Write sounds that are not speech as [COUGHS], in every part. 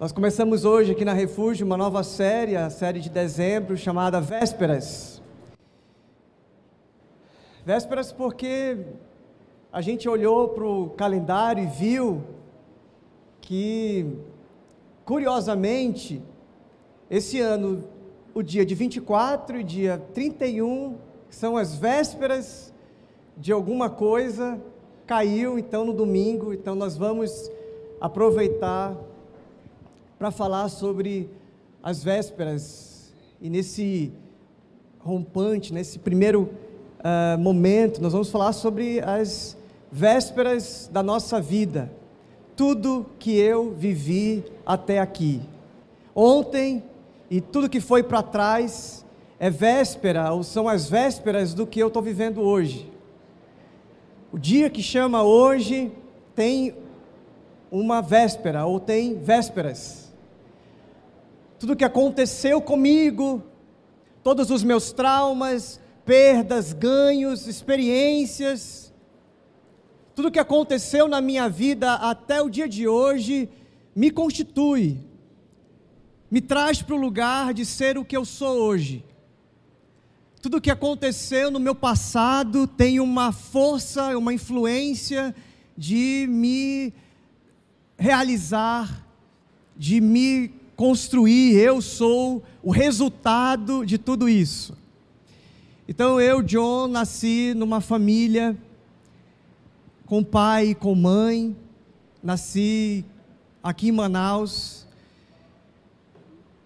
Nós começamos hoje aqui na Refúgio uma nova série, a série de dezembro, chamada Vésperas. Vésperas porque a gente olhou para o calendário e viu que, curiosamente, esse ano, o dia de 24 e dia 31, que são as vésperas de alguma coisa, caiu então no domingo, então nós vamos aproveitar para falar sobre as vésperas e nesse rompante, nesse primeiro uh, momento, nós vamos falar sobre as vésperas da nossa vida, tudo que eu vivi até aqui. Ontem e tudo que foi para trás é véspera, ou são as vésperas do que eu estou vivendo hoje. O dia que chama hoje tem uma véspera, ou tem vésperas tudo que aconteceu comigo, todos os meus traumas, perdas, ganhos, experiências, tudo que aconteceu na minha vida até o dia de hoje me constitui, me traz para o lugar de ser o que eu sou hoje. Tudo que aconteceu no meu passado tem uma força, uma influência de me realizar, de me construir, eu sou o resultado de tudo isso. Então eu, John, nasci numa família com pai e com mãe, nasci aqui em Manaus,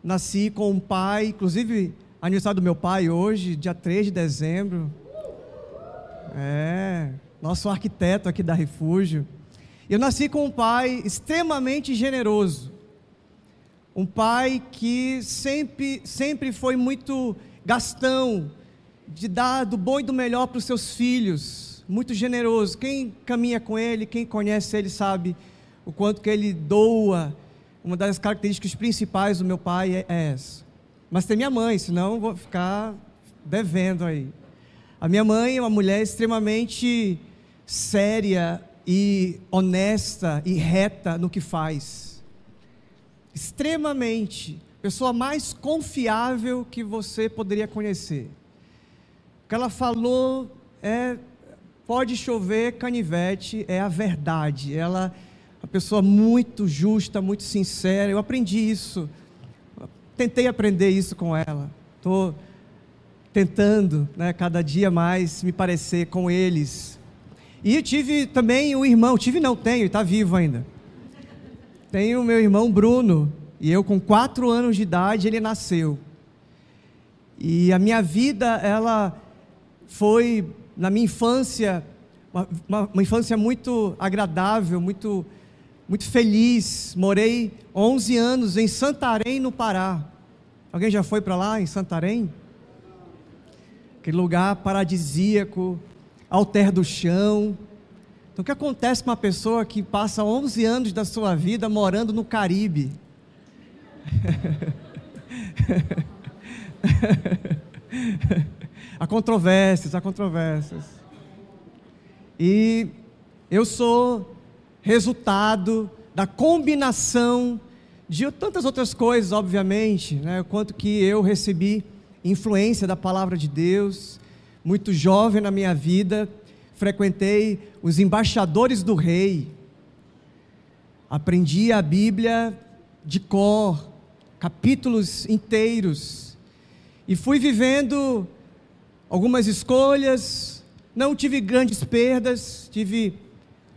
nasci com um pai, inclusive aniversário do meu pai hoje, dia 3 de dezembro. É, nosso arquiteto aqui da Refúgio. Eu nasci com um pai extremamente generoso um pai que sempre, sempre foi muito gastão, de dar do bom e do melhor para os seus filhos, muito generoso. Quem caminha com ele, quem conhece ele, sabe o quanto que ele doa. Uma das características principais do meu pai é, é essa. Mas tem minha mãe, senão vou ficar devendo aí. A minha mãe é uma mulher extremamente séria e honesta e reta no que faz extremamente, pessoa mais confiável que você poderia conhecer. O que ela falou é pode chover canivete, é a verdade. Ela é uma pessoa muito justa, muito sincera. Eu aprendi isso. Tentei aprender isso com ela. Estou tentando, né, cada dia mais me parecer com eles. E tive também um irmão, tive não tenho, está vivo ainda tenho meu irmão Bruno, e eu com quatro anos de idade ele nasceu. E a minha vida, ela foi, na minha infância, uma, uma, uma infância muito agradável, muito, muito feliz. Morei 11 anos em Santarém, no Pará. Alguém já foi para lá, em Santarém? Aquele lugar paradisíaco, alter do chão, então, o que acontece com uma pessoa que passa 11 anos da sua vida morando no Caribe? [LAUGHS] há controvérsias, há controvérsias. E eu sou resultado da combinação de tantas outras coisas, obviamente, né? quanto que eu recebi influência da palavra de Deus, muito jovem na minha vida, frequentei os embaixadores do rei, aprendi a Bíblia de cor, capítulos inteiros, e fui vivendo algumas escolhas, não tive grandes perdas, tive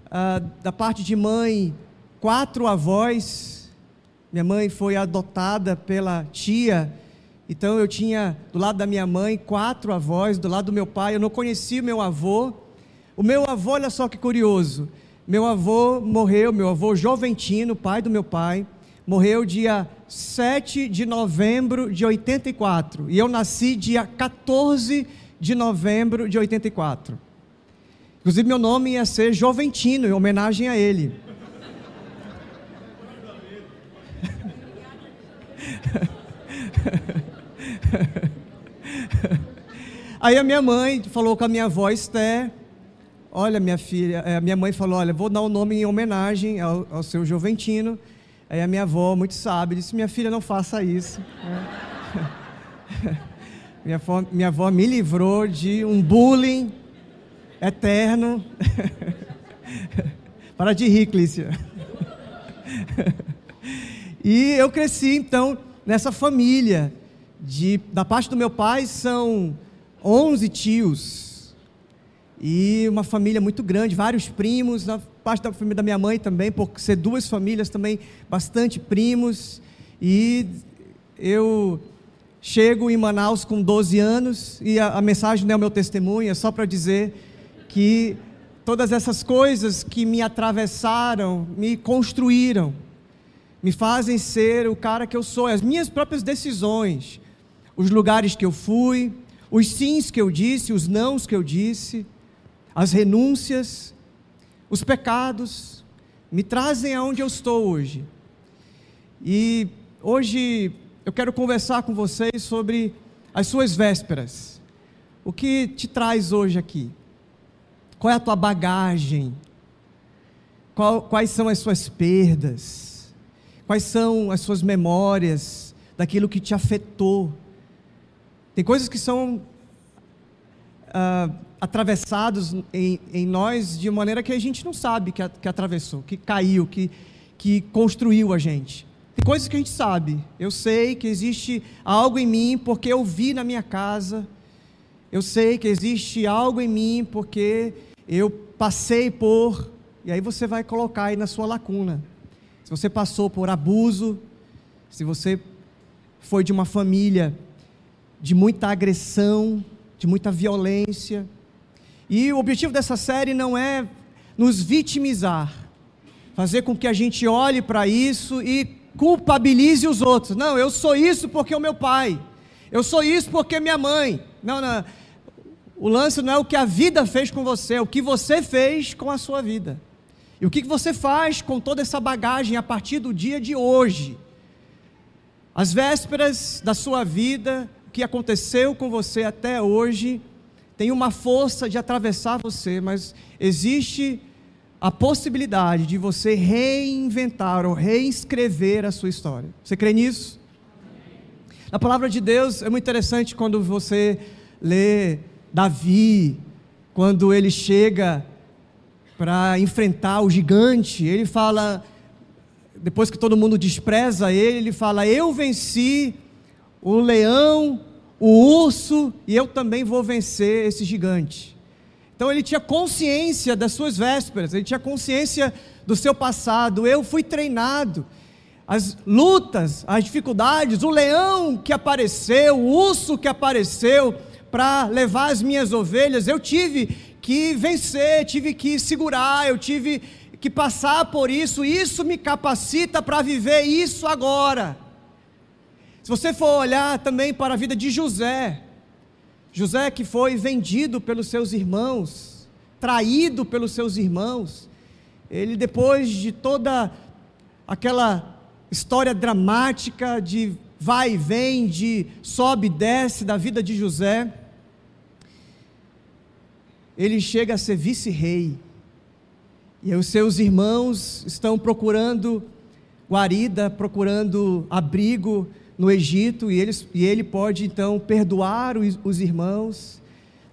ah, da parte de mãe quatro avós, minha mãe foi adotada pela tia, então eu tinha do lado da minha mãe quatro avós, do lado do meu pai, eu não conhecia o meu avô, o meu avô, olha só que curioso. Meu avô morreu, meu avô Joventino, pai do meu pai, morreu dia 7 de novembro de 84. E eu nasci dia 14 de novembro de 84. Inclusive, meu nome ia ser Joventino, em homenagem a ele. [LAUGHS] Aí a minha mãe falou com a minha avó Esther Olha, minha filha, eh, minha mãe falou: Olha, vou dar o um nome em homenagem ao, ao seu Joventino. Aí a minha avó, muito sábia, disse: Minha filha, não faça isso. [LAUGHS] Minha, avó, minha avó me livrou de um bullying eterno. [LAUGHS] Para de rir, Clícia. [LAUGHS] e eu cresci, então, nessa família. De, da parte do meu pai, são 11 tios. E uma família muito grande, vários primos. Na parte da família da minha mãe também, por ser duas famílias também, bastante primos. E eu chego em Manaus com 12 anos e a, a mensagem não é o meu testemunho, é só para dizer que todas essas coisas que me atravessaram, me construíram, me fazem ser o cara que eu sou, as minhas próprias decisões, os lugares que eu fui, os sims que eu disse, os nãos que eu disse, as renúncias, os pecados, me trazem aonde eu estou hoje. E hoje eu quero conversar com vocês sobre as suas vésperas. O que te traz hoje aqui? Qual é a tua bagagem? Qual, quais são as suas perdas? Quais são as suas memórias daquilo que te afetou? Tem coisas que são uh, atravessados em, em, nós de maneira que a gente não sabe que, a, que atravessou, que caiu, que, que construiu a gente. Tem coisas que a gente sabe. Eu sei que existe algo em mim porque eu vi na minha casa. Eu sei que existe algo em mim porque eu passei por. E aí você vai colocar aí na sua lacuna. Se você passou por abuso, se você foi de uma família de muita agressão, de muita violência. E o objetivo dessa série não é nos vitimizar, fazer com que a gente olhe para isso e culpabilize os outros. Não, eu sou isso porque é o meu pai. Eu sou isso porque é minha mãe. Não, não. O lance não é o que a vida fez com você, é o que você fez com a sua vida. E o que você faz com toda essa bagagem a partir do dia de hoje. As vésperas da sua vida, que aconteceu com você até hoje tem uma força de atravessar você, mas existe a possibilidade de você reinventar ou reescrever a sua história. Você crê nisso? Na palavra de Deus é muito interessante quando você lê Davi, quando ele chega para enfrentar o gigante, ele fala, depois que todo mundo despreza ele, ele fala: Eu venci o leão, o urso, e eu também vou vencer esse gigante. Então ele tinha consciência das suas vésperas, ele tinha consciência do seu passado. Eu fui treinado. As lutas, as dificuldades, o leão que apareceu, o urso que apareceu para levar as minhas ovelhas, eu tive que vencer, tive que segurar, eu tive que passar por isso. Isso me capacita para viver isso agora. Se você for olhar também para a vida de José, José que foi vendido pelos seus irmãos, traído pelos seus irmãos, ele depois de toda aquela história dramática de vai e vem, de sobe e desce da vida de José, ele chega a ser vice-rei. E os seus irmãos estão procurando guarida, procurando abrigo, no Egito e ele, e ele pode então perdoar os, os irmãos,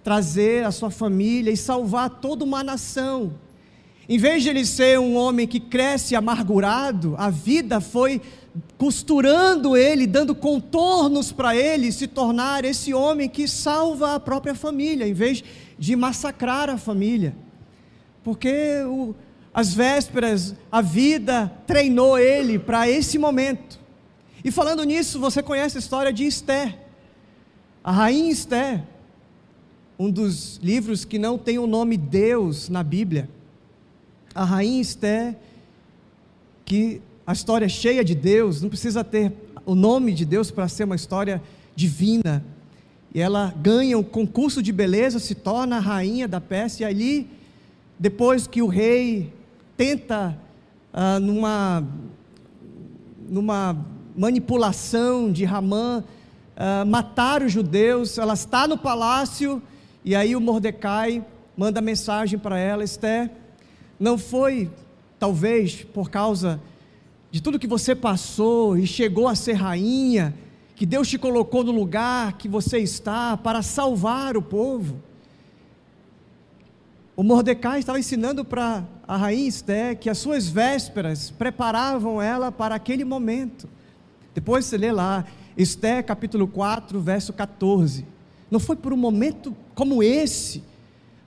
trazer a sua família e salvar toda uma nação. Em vez de ele ser um homem que cresce amargurado, a vida foi costurando ele, dando contornos para ele se tornar esse homem que salva a própria família, em vez de massacrar a família. Porque o, as vésperas, a vida treinou ele para esse momento. E falando nisso, você conhece a história de Esther, a rainha Esther, um dos livros que não tem o nome Deus na Bíblia. A rainha Esther, que a história é cheia de Deus, não precisa ter o nome de Deus para ser uma história divina. E ela ganha um concurso de beleza, se torna a rainha da Pérsia, e ali, depois que o rei tenta, ah, numa, numa manipulação de Ramã, uh, matar os judeus. Ela está no palácio e aí o Mordecai manda mensagem para ela: Esther, não foi talvez por causa de tudo que você passou e chegou a ser rainha, que Deus te colocou no lugar que você está para salvar o povo. O Mordecai estava ensinando para a rainha Esté que as suas vésperas preparavam ela para aquele momento. Depois você lê lá, Esté capítulo 4, verso 14. Não foi por um momento como esse,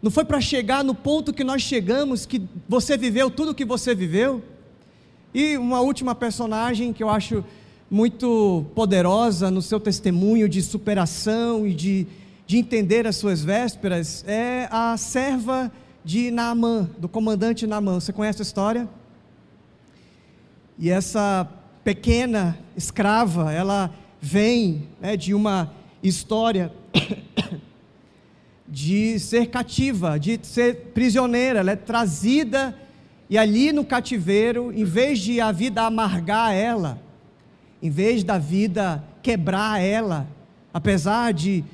não foi para chegar no ponto que nós chegamos, que você viveu tudo o que você viveu. E uma última personagem que eu acho muito poderosa no seu testemunho de superação e de, de entender as suas vésperas é a serva de Naamã, do comandante Naamã. Você conhece a história? E essa pequena escrava, ela vem né, de uma história [COUGHS] de ser cativa, de ser prisioneira, ela é trazida e ali no cativeiro, em vez de a vida amargar ela, em vez da vida quebrar ela, apesar de,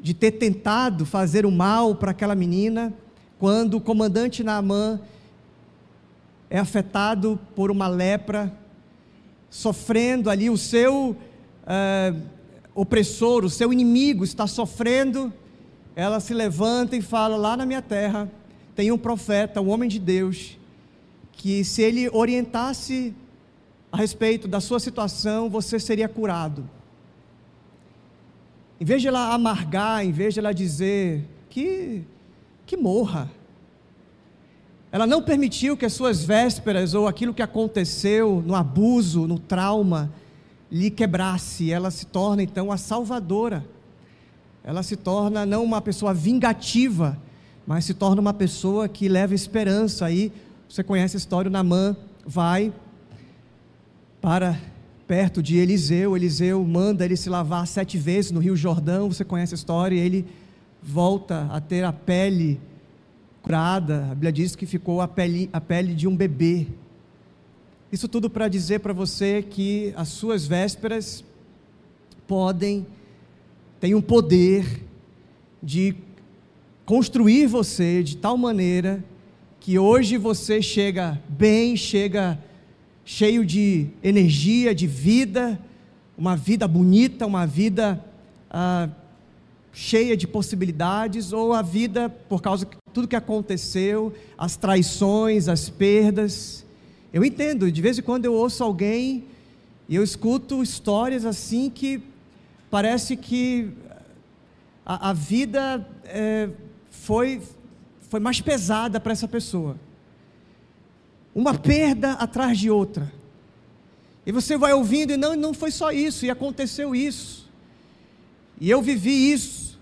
de ter tentado fazer o mal para aquela menina, quando o comandante Naamã é afetado por uma lepra, sofrendo ali o seu é, opressor, o seu inimigo está sofrendo, ela se levanta e fala: Lá na minha terra tem um profeta, um homem de Deus, que se ele orientasse a respeito da sua situação, você seria curado. Em vez de ela amargar, em vez de ela dizer que, que morra, ela não permitiu que as suas vésperas ou aquilo que aconteceu no abuso, no trauma, lhe quebrasse. Ela se torna então a salvadora. Ela se torna não uma pessoa vingativa, mas se torna uma pessoa que leva esperança. Aí você conhece a história: o Namã vai para perto de Eliseu. Eliseu manda ele se lavar sete vezes no Rio Jordão. Você conhece a história? Ele volta a ter a pele curada. A Bíblia diz que ficou a pele, a pele de um bebê. Isso tudo para dizer para você que as suas vésperas podem, têm um poder de construir você de tal maneira que hoje você chega bem, chega cheio de energia, de vida, uma vida bonita, uma vida ah, cheia de possibilidades, ou a vida, por causa de tudo que aconteceu, as traições, as perdas, eu entendo, de vez em quando eu ouço alguém e eu escuto histórias assim que parece que a, a vida é, foi, foi mais pesada para essa pessoa. Uma perda atrás de outra. E você vai ouvindo e não, não foi só isso, e aconteceu isso. E eu vivi isso.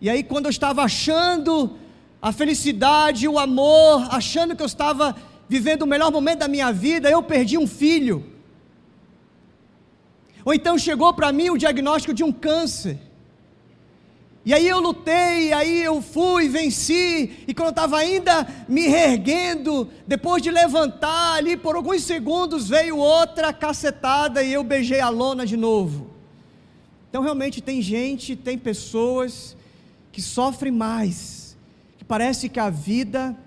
E aí, quando eu estava achando a felicidade, o amor, achando que eu estava vivendo o melhor momento da minha vida, eu perdi um filho. Ou então chegou para mim o diagnóstico de um câncer. E aí eu lutei, aí eu fui, venci, e quando eu estava ainda me reerguendo, depois de levantar ali por alguns segundos, veio outra cacetada e eu beijei a lona de novo. Então realmente tem gente, tem pessoas que sofrem mais, que parece que a vida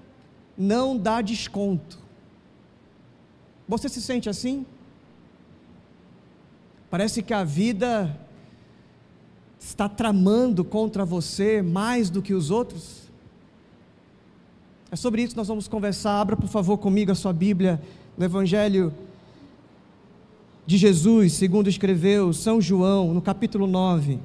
não dá desconto. Você se sente assim? Parece que a vida está tramando contra você mais do que os outros? É sobre isso que nós vamos conversar. Abra, por favor, comigo a sua Bíblia no Evangelho de Jesus, segundo escreveu São João, no capítulo 9.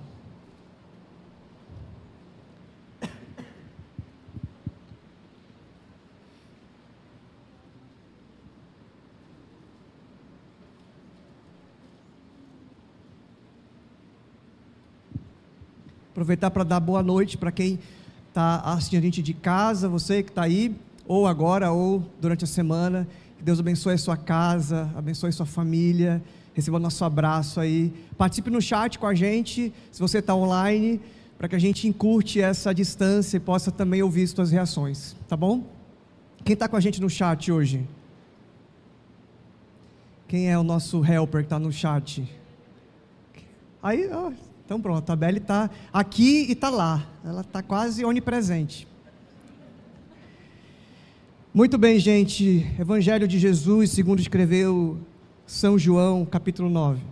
Aproveitar para dar boa noite para quem está assistindo a gente de casa, você que está aí, ou agora, ou durante a semana. Que Deus abençoe a sua casa, abençoe a sua família. Receba o nosso abraço aí. Participe no chat com a gente, se você está online, para que a gente encurte essa distância e possa também ouvir suas reações, tá bom? Quem está com a gente no chat hoje? Quem é o nosso helper que está no chat? Aí, ó, então pronto, a Belle está aqui e está lá. Ela está quase onipresente. Muito bem, gente. Evangelho de Jesus, segundo escreveu São João, capítulo 9.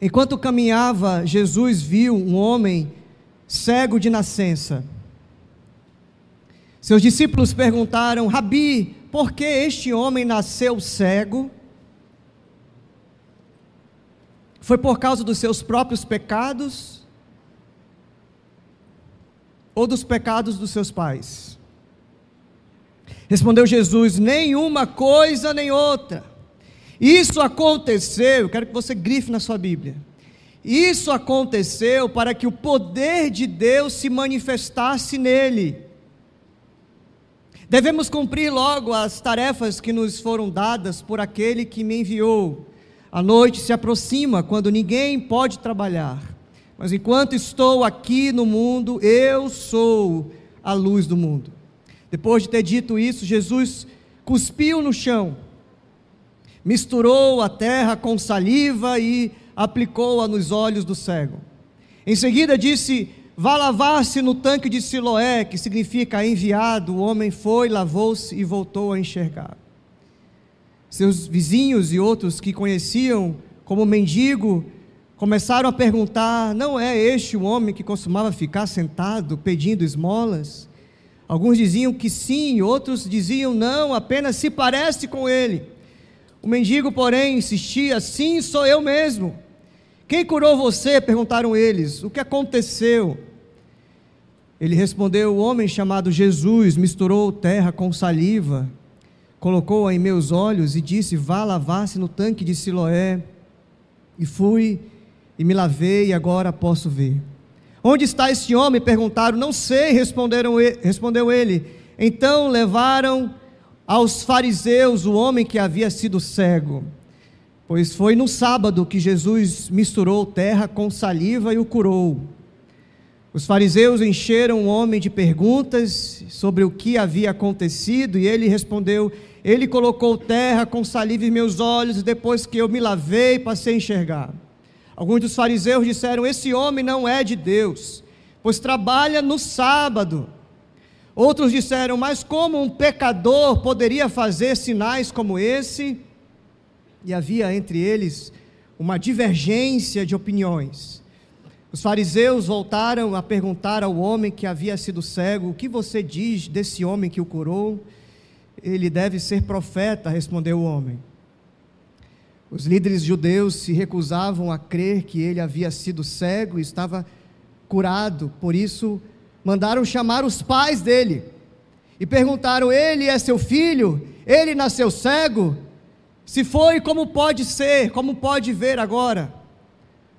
Enquanto caminhava, Jesus viu um homem cego de nascença. Seus discípulos perguntaram: Rabi, por que este homem nasceu cego? Foi por causa dos seus próprios pecados ou dos pecados dos seus pais? Respondeu Jesus: Nenhuma coisa nem outra. Isso aconteceu, quero que você grife na sua Bíblia. Isso aconteceu para que o poder de Deus se manifestasse nele. Devemos cumprir logo as tarefas que nos foram dadas por aquele que me enviou. A noite se aproxima quando ninguém pode trabalhar. Mas enquanto estou aqui no mundo, eu sou a luz do mundo. Depois de ter dito isso, Jesus cuspiu no chão, misturou a terra com saliva e aplicou-a nos olhos do cego. Em seguida disse: Vá lavar-se no tanque de Siloé, que significa enviado. O homem foi, lavou-se e voltou a enxergar. Seus vizinhos e outros que conheciam como mendigo começaram a perguntar: Não é este o homem que costumava ficar sentado pedindo esmolas? Alguns diziam que sim, outros diziam não, apenas se parece com ele. O mendigo, porém, insistia: Sim, sou eu mesmo. Quem curou você? perguntaram eles. O que aconteceu? Ele respondeu: O homem chamado Jesus misturou terra com saliva, colocou-a em meus olhos e disse: Vá lavar-se no tanque de Siloé. E fui e me lavei e agora posso ver. Onde está esse homem? perguntaram. Não sei, responderam, respondeu ele. Então levaram aos fariseus o homem que havia sido cego. Pois foi no sábado que Jesus misturou terra com saliva e o curou. Os fariseus encheram o homem de perguntas sobre o que havia acontecido e ele respondeu: Ele colocou terra com saliva em meus olhos e depois que eu me lavei, passei a enxergar. Alguns dos fariseus disseram: Esse homem não é de Deus, pois trabalha no sábado. Outros disseram: Mas como um pecador poderia fazer sinais como esse? E havia entre eles uma divergência de opiniões. Os fariseus voltaram a perguntar ao homem que havia sido cego: O que você diz desse homem que o curou? Ele deve ser profeta, respondeu o homem. Os líderes judeus se recusavam a crer que ele havia sido cego e estava curado, por isso mandaram chamar os pais dele e perguntaram: Ele é seu filho? Ele nasceu cego? Se foi, como pode ser? Como pode ver agora?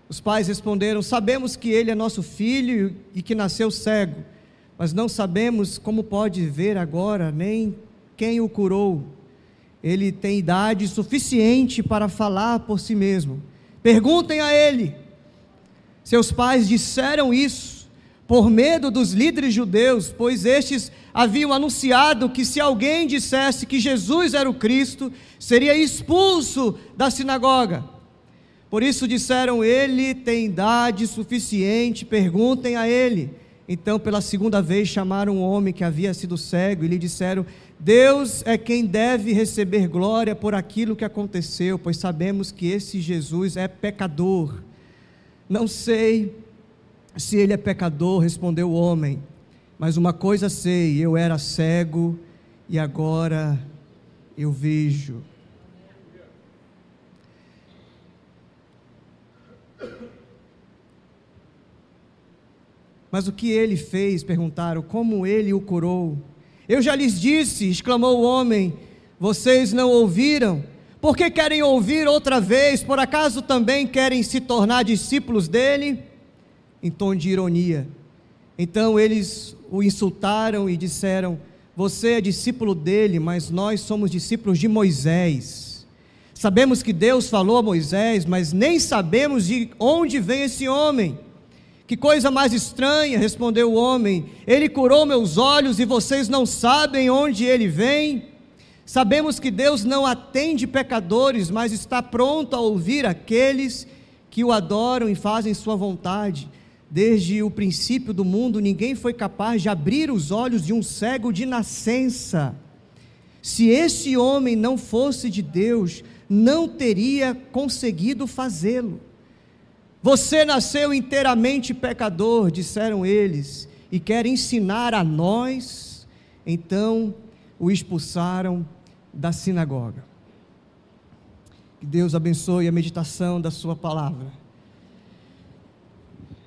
Os pais responderam: Sabemos que ele é nosso filho e que nasceu cego, mas não sabemos como pode ver agora, nem quem o curou ele tem idade suficiente para falar por si mesmo. Perguntem a ele. Seus pais disseram isso por medo dos líderes judeus, pois estes haviam anunciado que se alguém dissesse que Jesus era o Cristo, seria expulso da sinagoga. Por isso disseram: Ele tem idade suficiente, perguntem a ele. Então, pela segunda vez, chamaram um homem que havia sido cego e lhe disseram: Deus é quem deve receber glória por aquilo que aconteceu, pois sabemos que esse Jesus é pecador. Não sei se ele é pecador, respondeu o homem, mas uma coisa sei: eu era cego e agora eu vejo. Mas o que ele fez? Perguntaram. Como ele o curou? Eu já lhes disse, exclamou o homem, vocês não ouviram? Por que querem ouvir outra vez? Por acaso também querem se tornar discípulos dele? Em tom de ironia. Então eles o insultaram e disseram: Você é discípulo dele, mas nós somos discípulos de Moisés. Sabemos que Deus falou a Moisés, mas nem sabemos de onde vem esse homem. Que coisa mais estranha, respondeu o homem. Ele curou meus olhos e vocês não sabem onde ele vem? Sabemos que Deus não atende pecadores, mas está pronto a ouvir aqueles que o adoram e fazem sua vontade. Desde o princípio do mundo, ninguém foi capaz de abrir os olhos de um cego de nascença. Se esse homem não fosse de Deus, não teria conseguido fazê-lo. Você nasceu inteiramente pecador, disseram eles, e quer ensinar a nós. Então o expulsaram da sinagoga. Que Deus abençoe a meditação da Sua palavra.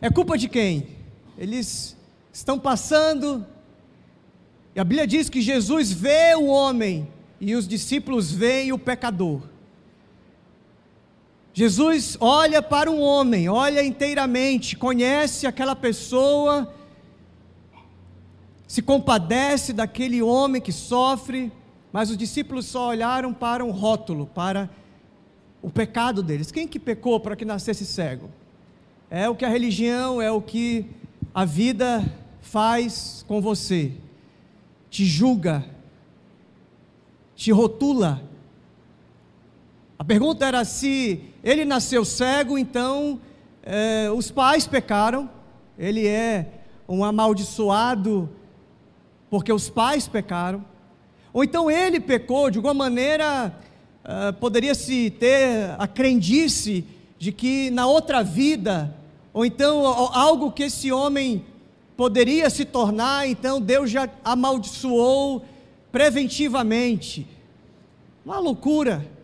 É culpa de quem? Eles estão passando, e a Bíblia diz que Jesus vê o homem e os discípulos veem o pecador. Jesus olha para um homem, olha inteiramente, conhece aquela pessoa, se compadece daquele homem que sofre, mas os discípulos só olharam para um rótulo, para o pecado deles. Quem que pecou para que nascesse cego? É o que a religião, é o que a vida faz com você. Te julga, te rotula. A pergunta era se ele nasceu cego, então é, os pais pecaram, ele é um amaldiçoado porque os pais pecaram, ou então ele pecou, de alguma maneira uh, poderia-se ter a crendice de que na outra vida, ou então algo que esse homem poderia se tornar, então Deus já amaldiçoou preventivamente. Uma loucura.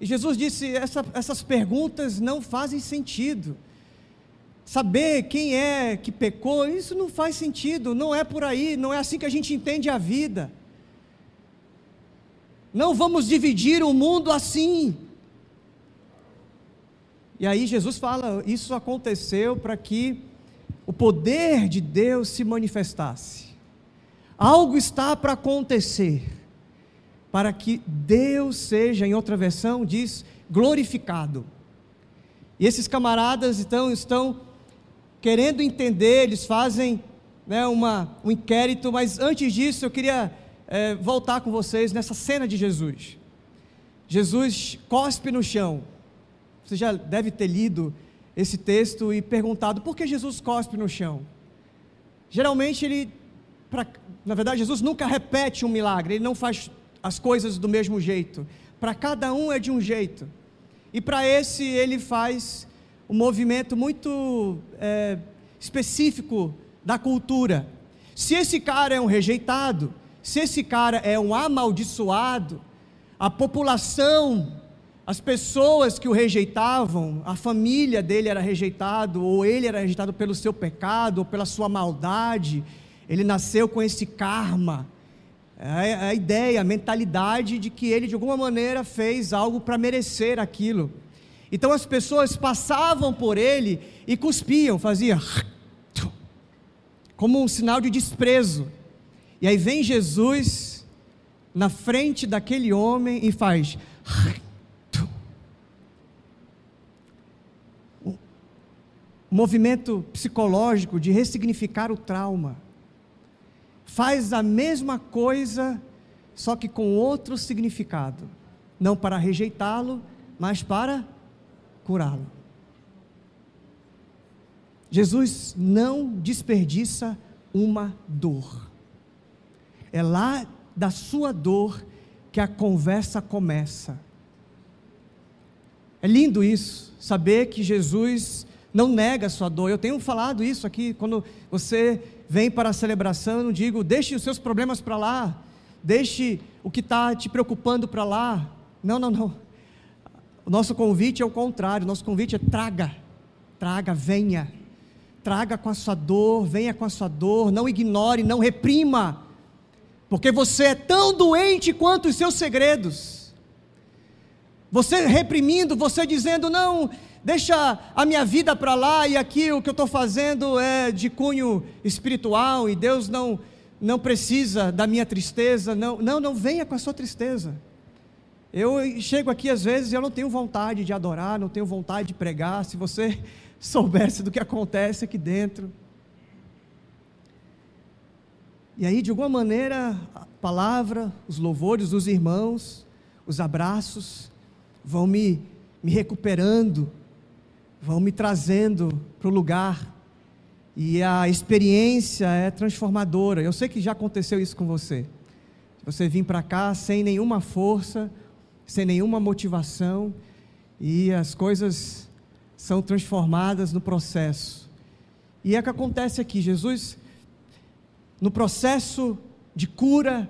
E Jesus disse: essa, essas perguntas não fazem sentido. Saber quem é que pecou, isso não faz sentido, não é por aí, não é assim que a gente entende a vida. Não vamos dividir o mundo assim. E aí Jesus fala: isso aconteceu para que o poder de Deus se manifestasse. Algo está para acontecer, para que Deus seja, em outra versão, diz, glorificado. E esses camaradas então estão querendo entender, eles fazem né, uma, um inquérito, mas antes disso eu queria é, voltar com vocês nessa cena de Jesus. Jesus cospe no chão. Você já deve ter lido esse texto e perguntado por que Jesus cospe no chão. Geralmente ele, pra, na verdade, Jesus nunca repete um milagre, ele não faz as coisas do mesmo jeito. Para cada um é de um jeito. E para esse ele faz um movimento muito é, específico da cultura. Se esse cara é um rejeitado, se esse cara é um amaldiçoado, a população as pessoas que o rejeitavam, a família dele era rejeitado, ou ele era rejeitado pelo seu pecado, ou pela sua maldade. Ele nasceu com esse karma. A ideia, a mentalidade de que ele de alguma maneira fez algo para merecer aquilo. Então as pessoas passavam por ele e cuspiam, faziam como um sinal de desprezo. E aí vem Jesus na frente daquele homem e faz movimento psicológico de ressignificar o trauma. Faz a mesma coisa, só que com outro significado. Não para rejeitá-lo, mas para curá-lo. Jesus não desperdiça uma dor. É lá da sua dor que a conversa começa. É lindo isso, saber que Jesus não nega a sua dor. Eu tenho falado isso aqui, quando você vem para a celebração, eu não digo, deixe os seus problemas para lá, deixe o que está te preocupando para lá. Não, não, não. O nosso convite é o contrário, o nosso convite é traga, traga, venha. Traga com a sua dor, venha com a sua dor, não ignore, não reprima, porque você é tão doente quanto os seus segredos. Você reprimindo, você dizendo, não, deixa a minha vida para lá e aqui o que eu estou fazendo é de cunho espiritual e Deus não, não precisa da minha tristeza. Não, não, não venha com a sua tristeza. Eu chego aqui às vezes e eu não tenho vontade de adorar, não tenho vontade de pregar. Se você [LAUGHS] soubesse do que acontece aqui dentro. E aí, de alguma maneira, a palavra, os louvores dos irmãos, os abraços, vão me, me recuperando, vão me trazendo para o lugar. E a experiência é transformadora. Eu sei que já aconteceu isso com você. Você vir para cá sem nenhuma força, sem nenhuma motivação, e as coisas são transformadas no processo. E é o que acontece aqui: Jesus, no processo de cura,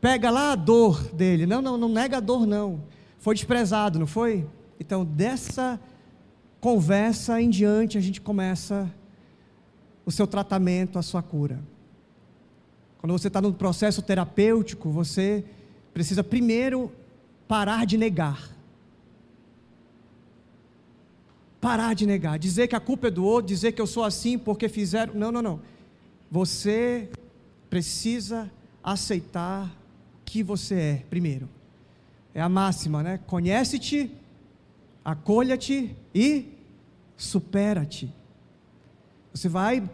pega lá a dor dele. Não, não, não nega a dor, não. Foi desprezado, não foi? Então, dessa conversa em diante, a gente começa o seu tratamento, a sua cura. Quando você está no processo terapêutico, você precisa primeiro parar de negar. Parar de negar, dizer que a culpa é do outro, dizer que eu sou assim porque fizeram. Não, não, não. Você precisa aceitar que você é, primeiro. É a máxima, né? Conhece-te, acolha-te e supera-te. Você vai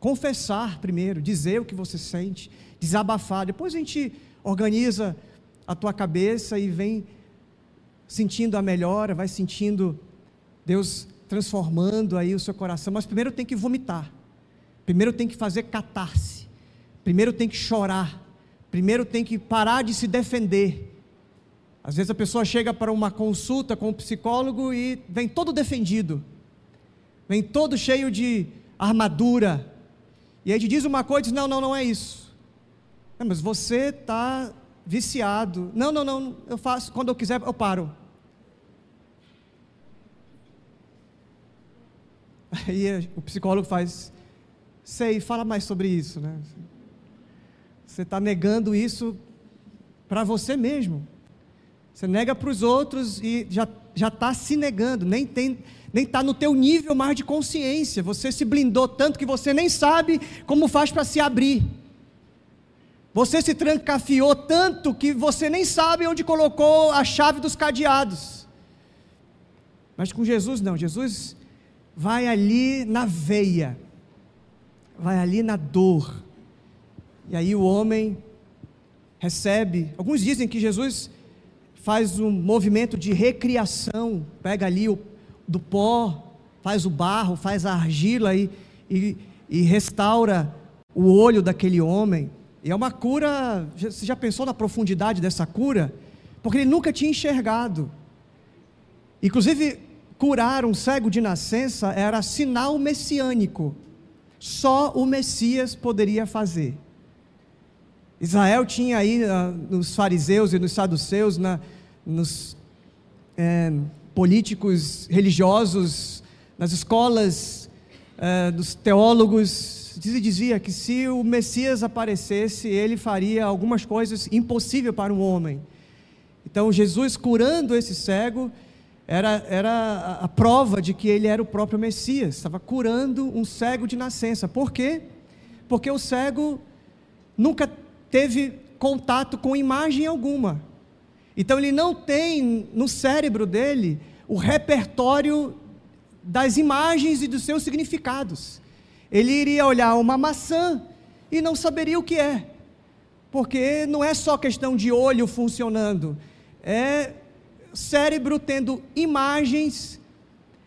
confessar primeiro, dizer o que você sente, desabafar. Depois a gente organiza a tua cabeça e vem sentindo a melhora, vai sentindo Deus transformando aí o seu coração. Mas primeiro tem que vomitar. Primeiro tem que fazer catarse. Primeiro tem que chorar. Primeiro tem que parar de se defender. Às vezes a pessoa chega para uma consulta com o psicólogo e vem todo defendido. Vem todo cheio de armadura, e aí te diz uma coisa e diz: não, não, não é isso. Não, mas você está viciado. Não, não, não, eu faço, quando eu quiser, eu paro. [LAUGHS] Aí o psicólogo faz, sei, fala mais sobre isso, né? Você está negando isso para você mesmo. Você nega para os outros e já já está se negando, nem tem nem está no teu nível mais de consciência. Você se blindou tanto que você nem sabe como faz para se abrir. Você se trancafiou tanto que você nem sabe onde colocou a chave dos cadeados. Mas com Jesus não, Jesus vai ali na veia, vai ali na dor. E aí o homem recebe. Alguns dizem que Jesus faz um movimento de recriação, pega ali o do pó, faz o barro, faz a argila e, e, e restaura o olho daquele homem. E é uma cura. Você já pensou na profundidade dessa cura? Porque ele nunca tinha enxergado. Inclusive, curar um cego de nascença era sinal messiânico. Só o Messias poderia fazer. Israel tinha aí uh, nos fariseus e nos saduceus, na, nos é, políticos religiosos, nas escolas uh, dos teólogos, dizia que se o Messias aparecesse, ele faria algumas coisas impossíveis para um homem. Então, Jesus curando esse cego era, era a prova de que ele era o próprio Messias, estava curando um cego de nascença. Por quê? Porque o cego nunca teve contato com imagem alguma. Então ele não tem no cérebro dele o repertório das imagens e dos seus significados. Ele iria olhar uma maçã e não saberia o que é, porque não é só questão de olho funcionando, é cérebro tendo imagens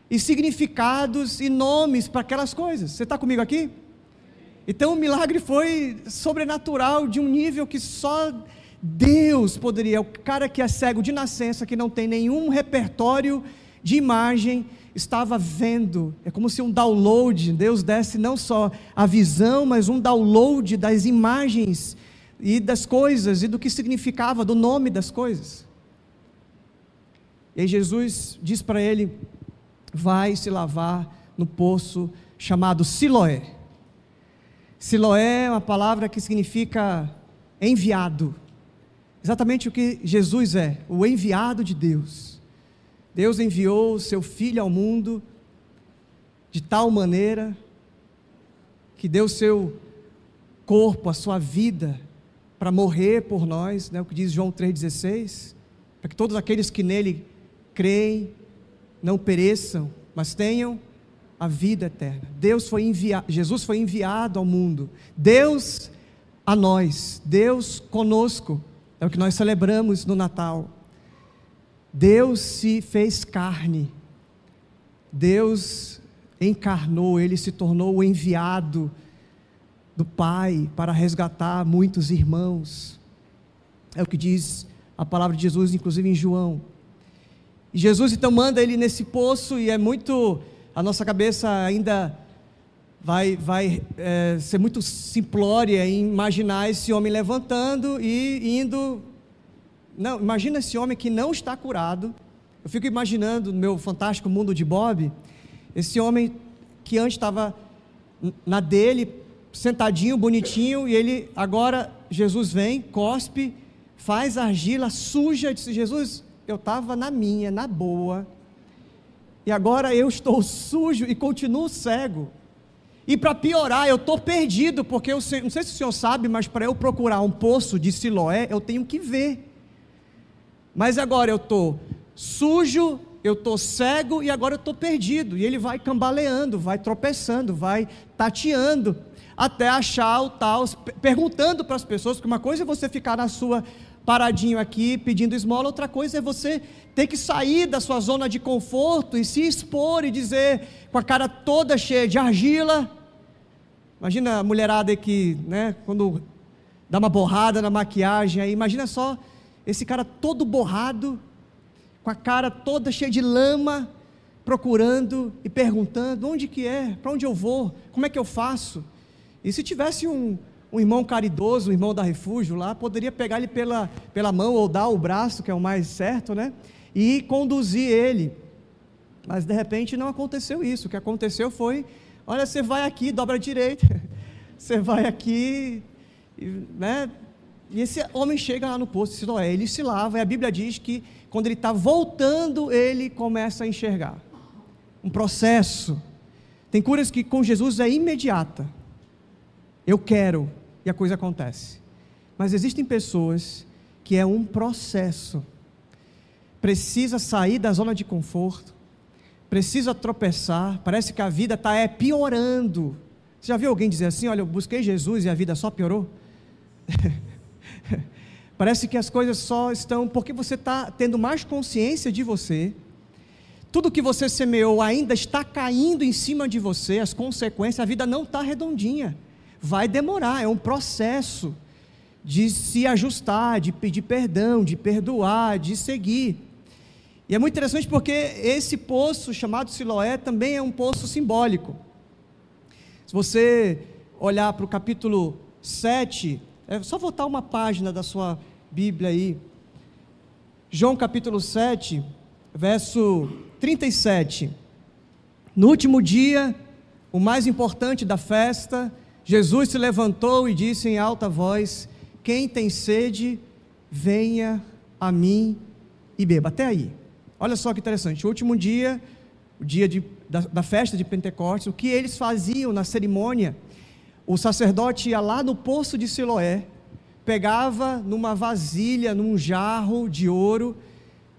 e significados e nomes para aquelas coisas. Você está comigo aqui? Então o milagre foi sobrenatural de um nível que só Deus poderia, o cara que é cego de nascença, que não tem nenhum repertório de imagem, estava vendo. É como se um download, Deus desse não só a visão, mas um download das imagens e das coisas e do que significava, do nome das coisas. E Jesus diz para ele: vai se lavar no poço chamado Siloé. Siloé é uma palavra que significa enviado. Exatamente o que Jesus é, o enviado de Deus. Deus enviou o seu Filho ao mundo de tal maneira que deu seu corpo, a sua vida, para morrer por nós, né, o que diz João 3,16, para que todos aqueles que nele creem não pereçam, mas tenham a vida eterna. Deus foi enviado, Jesus foi enviado ao mundo. Deus a nós, Deus conosco. É o que nós celebramos no Natal. Deus se fez carne. Deus encarnou, ele se tornou o enviado do Pai para resgatar muitos irmãos. É o que diz a palavra de Jesus, inclusive em João. E Jesus então manda ele nesse poço, e é muito. A nossa cabeça ainda vai, vai é, ser muito simplória em imaginar esse homem levantando e indo. Não, imagina esse homem que não está curado. Eu fico imaginando no meu fantástico mundo de Bob, esse homem que antes estava na dele, sentadinho, bonitinho, e ele agora Jesus vem, cospe, faz argila suja, disse Jesus, eu estava na minha, na boa, e agora eu estou [LAUGHS] sujo e continuo cego. E para piorar, eu estou perdido, porque eu sei, não sei se o senhor sabe, mas para eu procurar um poço de Siloé, eu tenho que ver. Mas agora eu estou sujo, eu estou cego e agora eu estou perdido. E ele vai cambaleando, vai tropeçando, vai tateando, até achar o tal, perguntando para as pessoas, porque uma coisa é você ficar na sua paradinho aqui pedindo esmola, outra coisa é você ter que sair da sua zona de conforto e se expor e dizer com a cara toda cheia de argila. Imagina a mulherada que, né, quando dá uma borrada na maquiagem aí, imagina só esse cara todo borrado, com a cara toda cheia de lama, procurando e perguntando: onde que é? Para onde eu vou? Como é que eu faço? E se tivesse um, um irmão caridoso, um irmão da refúgio lá, poderia pegar ele pela, pela mão ou dar o braço, que é o mais certo, né? E conduzir ele. Mas de repente não aconteceu isso. O que aconteceu foi: olha, você vai aqui, dobra a direita, [LAUGHS] você vai aqui, né? E esse homem chega lá no posto de Siloé, ele se lava, e a Bíblia diz que quando ele está voltando, ele começa a enxergar. Um processo. Tem curas que com Jesus é imediata. Eu quero, e a coisa acontece. Mas existem pessoas que é um processo. Precisa sair da zona de conforto, precisa tropeçar, parece que a vida está é, piorando. Você já viu alguém dizer assim: Olha, eu busquei Jesus e a vida só piorou? [LAUGHS] Parece que as coisas só estão porque você está tendo mais consciência de você. Tudo que você semeou ainda está caindo em cima de você, as consequências, a vida não está redondinha. Vai demorar, é um processo de se ajustar, de pedir perdão, de perdoar, de seguir. E é muito interessante porque esse poço chamado Siloé também é um poço simbólico. Se você olhar para o capítulo 7, é só voltar uma página da sua Bíblia aí. João capítulo 7, verso 37. No último dia, o mais importante da festa, Jesus se levantou e disse em alta voz: Quem tem sede, venha a mim e beba. Até aí. Olha só que interessante. O último dia, o dia de, da, da festa de Pentecostes, o que eles faziam na cerimônia? O sacerdote ia lá no poço de Siloé, pegava numa vasilha, num jarro de ouro,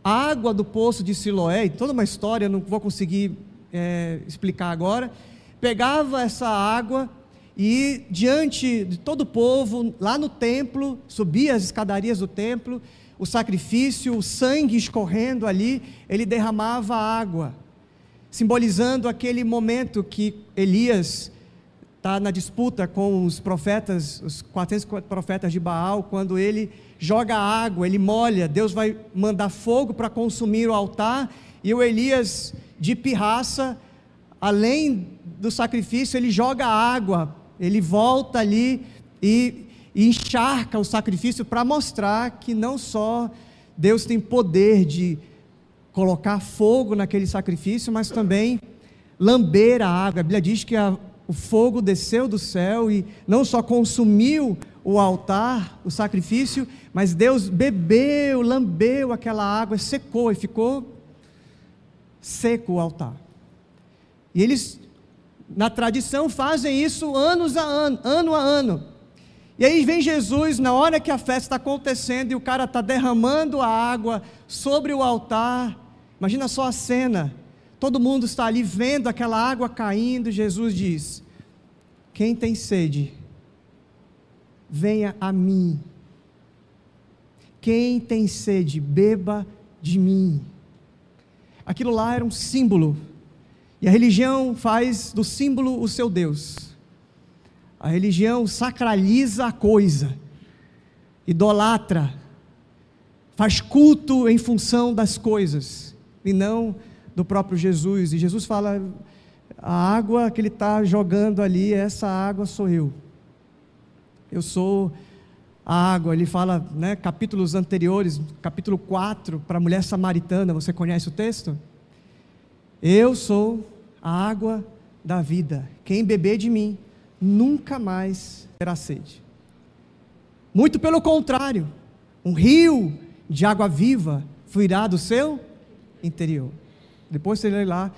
água do poço de Siloé, toda uma história, não vou conseguir é, explicar agora. Pegava essa água e, diante de todo o povo, lá no templo, subia as escadarias do templo, o sacrifício, o sangue escorrendo ali, ele derramava água, simbolizando aquele momento que Elias está na disputa com os profetas, os 400 profetas de Baal, quando ele joga água, ele molha, Deus vai mandar fogo para consumir o altar, e o Elias, de pirraça, além do sacrifício, ele joga água, ele volta ali e, e encharca o sacrifício para mostrar que não só Deus tem poder de colocar fogo naquele sacrifício, mas também lamber a água. A Bíblia diz que a, o fogo desceu do céu e não só consumiu o altar, o sacrifício, mas Deus bebeu, lambeu aquela água, secou e ficou seco o altar. E eles, na tradição, fazem isso anos a ano, ano a ano. E aí vem Jesus, na hora que a festa está acontecendo e o cara está derramando a água sobre o altar. Imagina só a cena. Todo mundo está ali vendo aquela água caindo. Jesus diz: quem tem sede, venha a mim. Quem tem sede, beba de mim. Aquilo lá era um símbolo. E a religião faz do símbolo o seu Deus. A religião sacraliza a coisa, idolatra. faz culto em função das coisas e não do próprio Jesus. E Jesus fala: a água que ele está jogando ali, essa água sou eu. Eu sou a água. Ele fala, né, capítulos anteriores, capítulo 4, para a mulher samaritana, você conhece o texto? Eu sou a água da vida. Quem beber de mim nunca mais terá sede. Muito pelo contrário, um rio de água viva fluirá do seu interior. Depois você lê lá,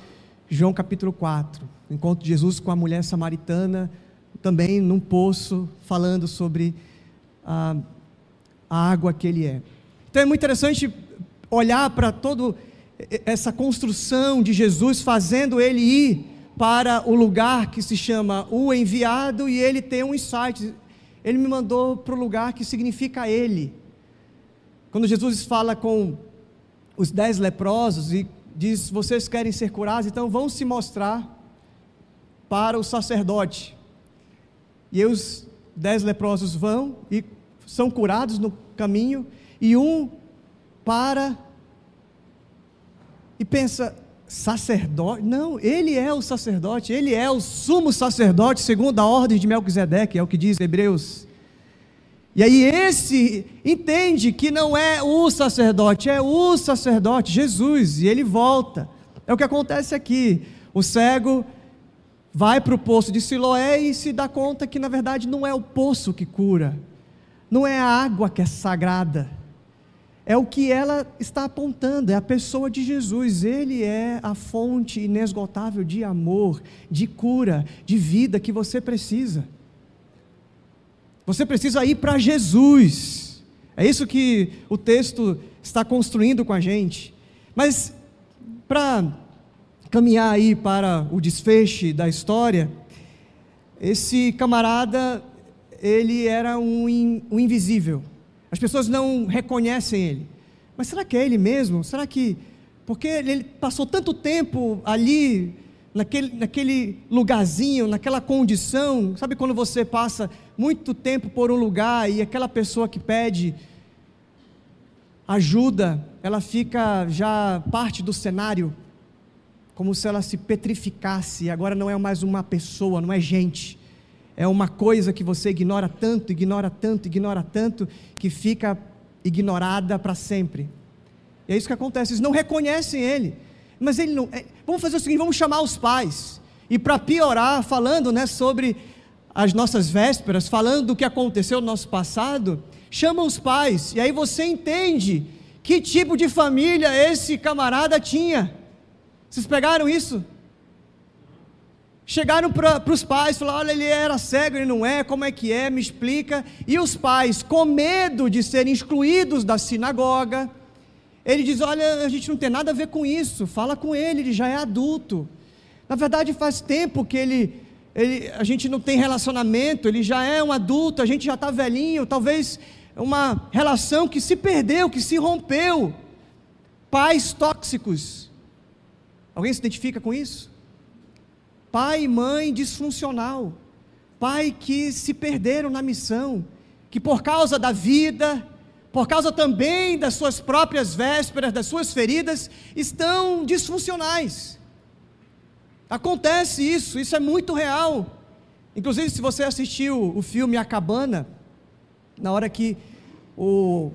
João capítulo 4, encontro de Jesus com a mulher samaritana, também num poço, falando sobre a, a água que ele é. Então é muito interessante olhar para toda essa construção de Jesus, fazendo ele ir para o lugar que se chama o enviado e ele tem um insight. Ele me mandou para o lugar que significa ele. Quando Jesus fala com os dez leprosos e diz: Vocês querem ser curados, então vão se mostrar para o sacerdote. E os dez leprosos vão e são curados no caminho, e um para e pensa: sacerdote? Não, ele é o sacerdote, ele é o sumo sacerdote, segundo a ordem de Melquisedeque, é o que diz Hebreus. E aí esse entende que não é o sacerdote, é o sacerdote, Jesus, e ele volta. É o que acontece aqui. O cego vai para o poço de Siloé e se dá conta que na verdade não é o poço que cura, não é a água que é sagrada é o que ela está apontando, é a pessoa de Jesus. Ele é a fonte inesgotável de amor, de cura, de vida que você precisa. Você precisa ir para Jesus. É isso que o texto está construindo com a gente. Mas para caminhar aí para o desfecho da história, esse camarada, ele era um, in, um invisível as pessoas não reconhecem ele. Mas será que é ele mesmo? Será que. Porque ele passou tanto tempo ali, naquele, naquele lugarzinho, naquela condição. Sabe quando você passa muito tempo por um lugar e aquela pessoa que pede ajuda, ela fica já parte do cenário, como se ela se petrificasse, agora não é mais uma pessoa, não é gente é uma coisa que você ignora tanto, ignora tanto, ignora tanto, que fica ignorada para sempre. E é isso que acontece, eles não reconhecem ele. Mas ele não. É, vamos fazer o seguinte: vamos chamar os pais. E para piorar, falando né, sobre as nossas vésperas, falando do que aconteceu no nosso passado, chama os pais. E aí você entende que tipo de família esse camarada tinha. Vocês pegaram isso? Chegaram para os pais, falaram: olha, ele era cego, ele não é, como é que é, me explica. E os pais, com medo de serem excluídos da sinagoga, ele diz: olha, a gente não tem nada a ver com isso, fala com ele, ele já é adulto. Na verdade, faz tempo que ele, ele a gente não tem relacionamento, ele já é um adulto, a gente já está velhinho, talvez uma relação que se perdeu, que se rompeu. Pais tóxicos. Alguém se identifica com isso? Pai e mãe disfuncional, pai que se perderam na missão, que por causa da vida, por causa também das suas próprias vésperas, das suas feridas, estão disfuncionais. Acontece isso, isso é muito real. Inclusive, se você assistiu o filme A Cabana, na hora que o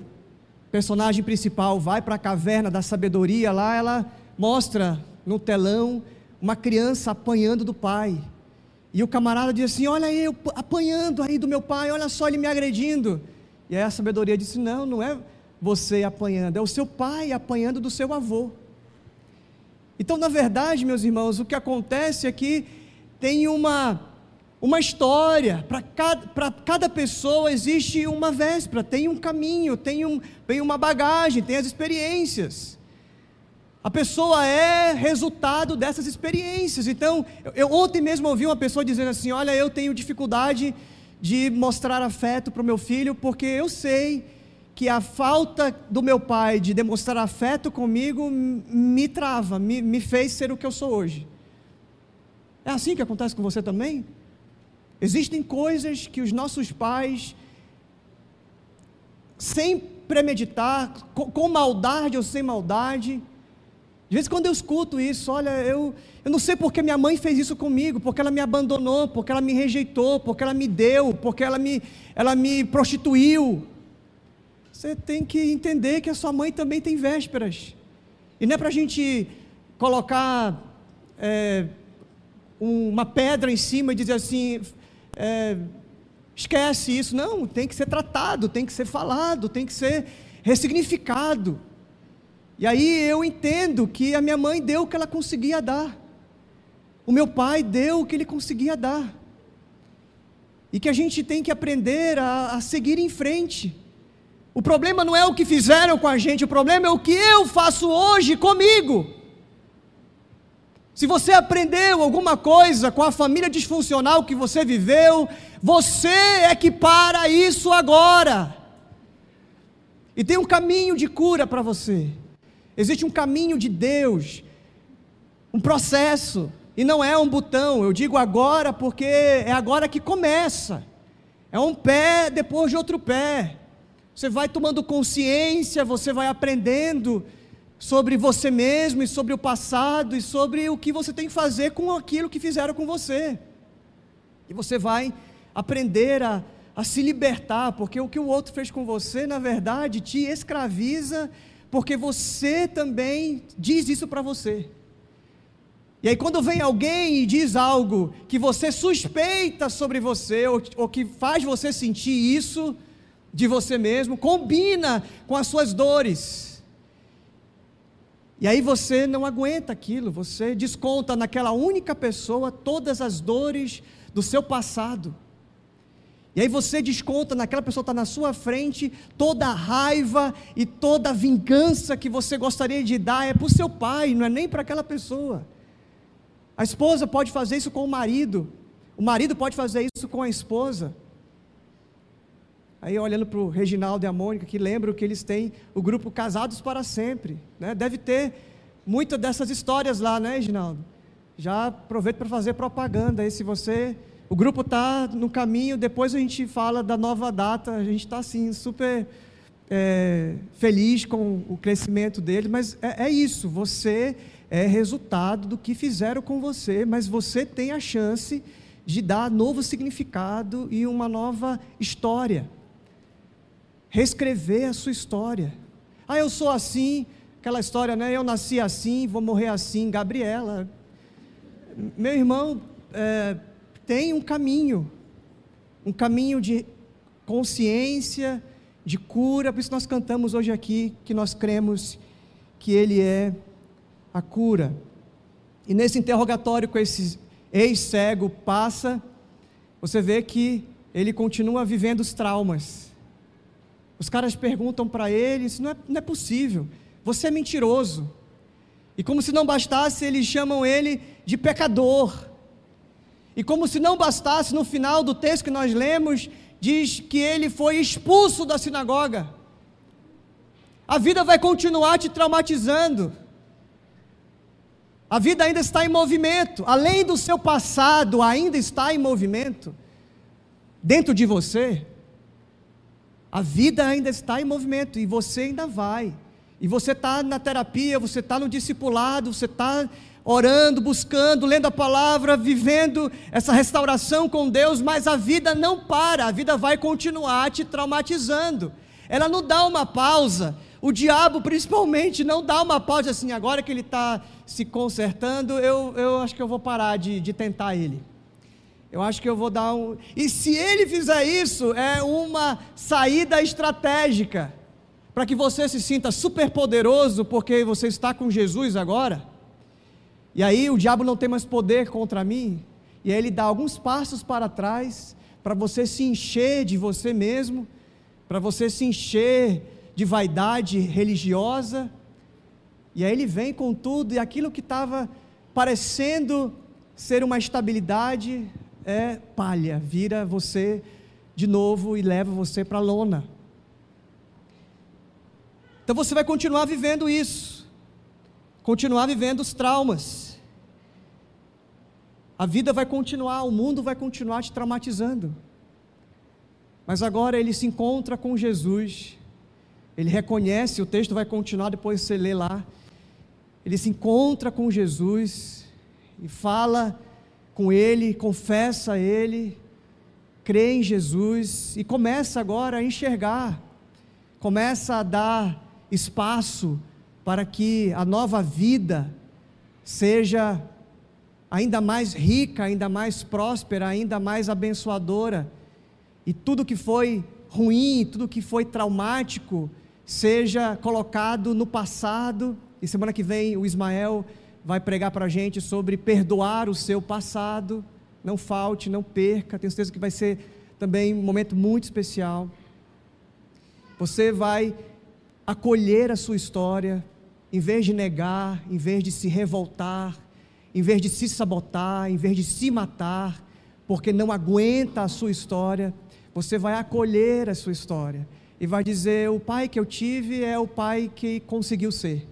personagem principal vai para a caverna da sabedoria lá, ela mostra no telão uma criança apanhando do pai. E o camarada diz assim: Olha eu apanhando aí do meu pai, olha só ele me agredindo. E aí a sabedoria disse: Não, não é você apanhando, é o seu pai apanhando do seu avô. Então, na verdade, meus irmãos, o que acontece é que tem uma, uma história, para cada, cada pessoa existe uma véspera, tem um caminho, tem, um, tem uma bagagem, tem as experiências. A pessoa é resultado dessas experiências. Então, eu ontem mesmo ouvi uma pessoa dizendo assim: Olha, eu tenho dificuldade de mostrar afeto para o meu filho, porque eu sei que a falta do meu pai de demonstrar afeto comigo me trava, me, me fez ser o que eu sou hoje. É assim que acontece com você também? Existem coisas que os nossos pais, sem premeditar, com, com maldade ou sem maldade. De vez em quando eu escuto isso, olha, eu, eu não sei porque minha mãe fez isso comigo, porque ela me abandonou, porque ela me rejeitou, porque ela me deu, porque ela me, ela me prostituiu. Você tem que entender que a sua mãe também tem vésperas. E não é para a gente colocar é, uma pedra em cima e dizer assim, é, esquece isso. Não, tem que ser tratado, tem que ser falado, tem que ser ressignificado. E aí eu entendo que a minha mãe deu o que ela conseguia dar. O meu pai deu o que ele conseguia dar. E que a gente tem que aprender a, a seguir em frente. O problema não é o que fizeram com a gente, o problema é o que eu faço hoje comigo. Se você aprendeu alguma coisa com a família disfuncional que você viveu, você é que para isso agora. E tem um caminho de cura para você. Existe um caminho de Deus, um processo, e não é um botão. Eu digo agora porque é agora que começa. É um pé depois de outro pé. Você vai tomando consciência, você vai aprendendo sobre você mesmo e sobre o passado e sobre o que você tem que fazer com aquilo que fizeram com você. E você vai aprender a, a se libertar, porque o que o outro fez com você, na verdade, te escraviza porque você também diz isso para você. E aí, quando vem alguém e diz algo que você suspeita sobre você, ou, ou, que faz você sentir isso de você mesmo, combina com as suas dores. E aí você não aguenta aquilo, você desconta naquela única pessoa todas as dores do seu passado. E aí você desconta naquela pessoa que está na sua frente toda a raiva e toda a vingança que você gostaria de dar é para o seu pai, não é nem para aquela pessoa. A esposa pode fazer isso com o marido, o marido pode fazer isso com a esposa. Aí olhando para o Reginaldo e a Mônica, que lembram que eles têm o grupo Casados para Sempre. Né? Deve ter muitas dessas histórias lá, né, Reginaldo? Já aproveito para fazer propaganda aí, se você o grupo está no caminho, depois a gente fala da nova data, a gente está assim, super é, feliz com o crescimento dele, mas é, é isso, você é resultado do que fizeram com você, mas você tem a chance de dar novo significado e uma nova história. Reescrever a sua história. Ah, eu sou assim, aquela história, né? Eu nasci assim, vou morrer assim. Gabriela, meu irmão, é, tem um caminho, um caminho de consciência, de cura, por isso nós cantamos hoje aqui que nós cremos que Ele é a cura. E nesse interrogatório com esse ex-cego passa, você vê que ele continua vivendo os traumas. Os caras perguntam para ele: Isso não é, não é possível, você é mentiroso. E como se não bastasse, eles chamam ele de pecador. E como se não bastasse, no final do texto que nós lemos, diz que ele foi expulso da sinagoga. A vida vai continuar te traumatizando. A vida ainda está em movimento, além do seu passado, ainda está em movimento dentro de você. A vida ainda está em movimento e você ainda vai. E você está na terapia, você está no discipulado, você está orando, buscando, lendo a palavra, vivendo essa restauração com Deus, mas a vida não para, a vida vai continuar te traumatizando. Ela não dá uma pausa. O diabo, principalmente, não dá uma pausa assim, agora que ele está se consertando, eu, eu acho que eu vou parar de, de tentar ele. Eu acho que eu vou dar um. E se ele fizer isso, é uma saída estratégica para que você se sinta super poderoso, porque você está com Jesus agora. E aí o diabo não tem mais poder contra mim. E aí ele dá alguns passos para trás para você se encher de você mesmo, para você se encher de vaidade religiosa. E aí ele vem com tudo e aquilo que estava parecendo ser uma estabilidade é palha, vira você de novo e leva você para a lona. Então você vai continuar vivendo isso continuar vivendo os traumas. A vida vai continuar, o mundo vai continuar te traumatizando. Mas agora ele se encontra com Jesus ele reconhece, o texto vai continuar, depois você lê lá. Ele se encontra com Jesus e fala com ele, confessa a ele, crê em Jesus e começa agora a enxergar, começa a dar espaço para que a nova vida seja ainda mais rica, ainda mais próspera, ainda mais abençoadora. E tudo que foi ruim, tudo que foi traumático, seja colocado no passado. E semana que vem o Ismael vai pregar para a gente sobre perdoar o seu passado. Não falte, não perca. Tenho certeza que vai ser também um momento muito especial. Você vai acolher a sua história, em vez de negar, em vez de se revoltar, em vez de se sabotar, em vez de se matar, porque não aguenta a sua história, você vai acolher a sua história e vai dizer: o pai que eu tive é o pai que conseguiu ser.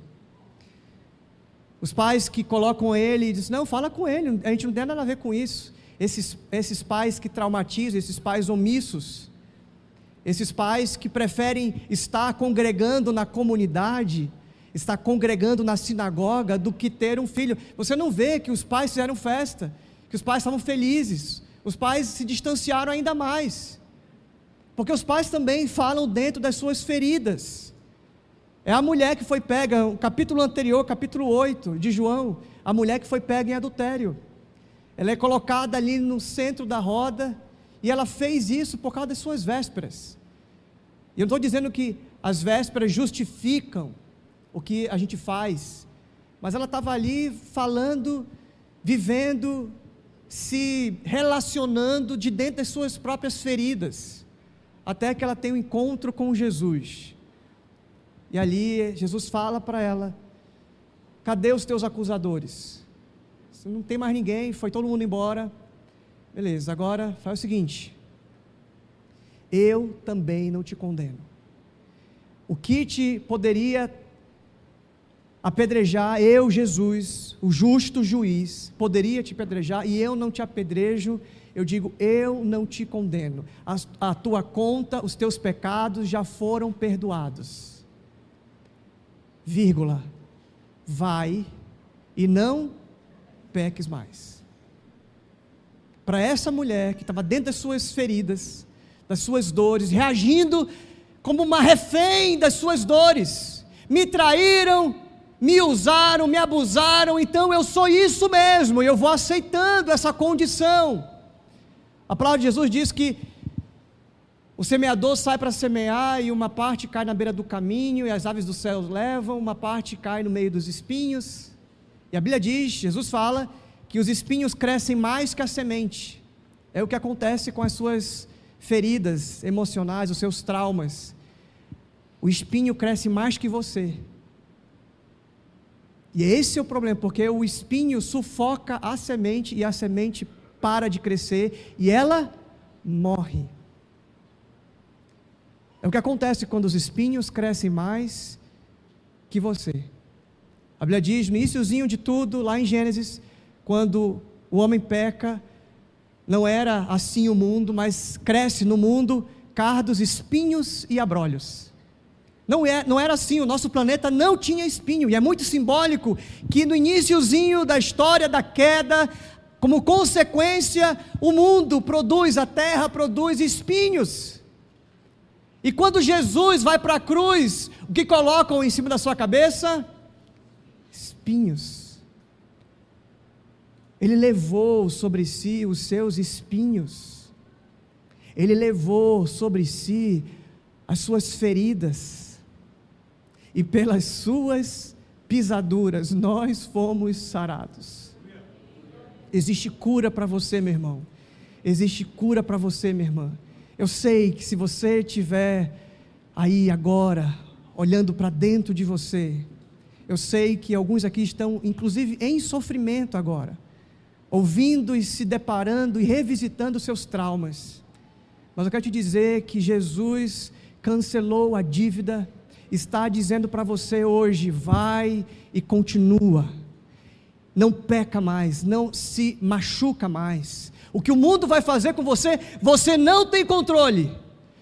Os pais que colocam ele e dizem: não, fala com ele, a gente não tem nada a ver com isso. Esses, esses pais que traumatizam, esses pais omissos, esses pais que preferem estar congregando na comunidade, estar congregando na sinagoga, do que ter um filho. Você não vê que os pais fizeram festa, que os pais estavam felizes, os pais se distanciaram ainda mais. Porque os pais também falam dentro das suas feridas. É a mulher que foi pega, o capítulo anterior, capítulo 8 de João, a mulher que foi pega em adultério. Ela é colocada ali no centro da roda e ela fez isso por causa das suas vésperas. E eu não estou dizendo que as vésperas justificam o que a gente faz, mas ela estava ali falando, vivendo, se relacionando de dentro das suas próprias feridas até que ela tem um encontro com Jesus. E ali Jesus fala para ela: Cadê os teus acusadores? Não tem mais ninguém, foi todo mundo embora. Beleza, agora faz o seguinte: Eu também não te condeno. O que te poderia apedrejar, eu, Jesus, o justo juiz, poderia te apedrejar e eu não te apedrejo eu digo: eu não te condeno. A, a tua conta, os teus pecados já foram perdoados. Vírgula. Vai e não peques mais. Para essa mulher que estava dentro das suas feridas, das suas dores, reagindo como uma refém das suas dores, me traíram, me usaram, me abusaram, então eu sou isso mesmo, e eu vou aceitando essa condição. A palavra de Jesus diz que o semeador sai para semear e uma parte cai na beira do caminho e as aves do céu levam, uma parte cai no meio dos espinhos. E a Bíblia diz, Jesus fala, que os espinhos crescem mais que a semente. É o que acontece com as suas feridas emocionais, os seus traumas. O espinho cresce mais que você. E esse é o problema, porque o espinho sufoca a semente e a semente para de crescer e ela morre. É o que acontece quando os espinhos crescem mais que você. A Bíblia diz no iníciozinho de tudo, lá em Gênesis, quando o homem peca, não era assim o mundo, mas cresce no mundo cardos, espinhos e abrolhos. Não, é, não era assim, o nosso planeta não tinha espinho, e é muito simbólico que no iníciozinho da história da queda, como consequência, o mundo produz, a terra produz espinhos. E quando Jesus vai para a cruz, o que colocam em cima da sua cabeça? Espinhos. Ele levou sobre si os seus espinhos. Ele levou sobre si as suas feridas. E pelas suas pisaduras nós fomos sarados. Existe cura para você, meu irmão. Existe cura para você, minha irmã. Eu sei que se você estiver aí agora, olhando para dentro de você, eu sei que alguns aqui estão, inclusive, em sofrimento agora, ouvindo e se deparando e revisitando seus traumas. Mas eu quero te dizer que Jesus cancelou a dívida, está dizendo para você hoje: vai e continua não peca mais, não se machuca mais. O que o mundo vai fazer com você, você não tem controle.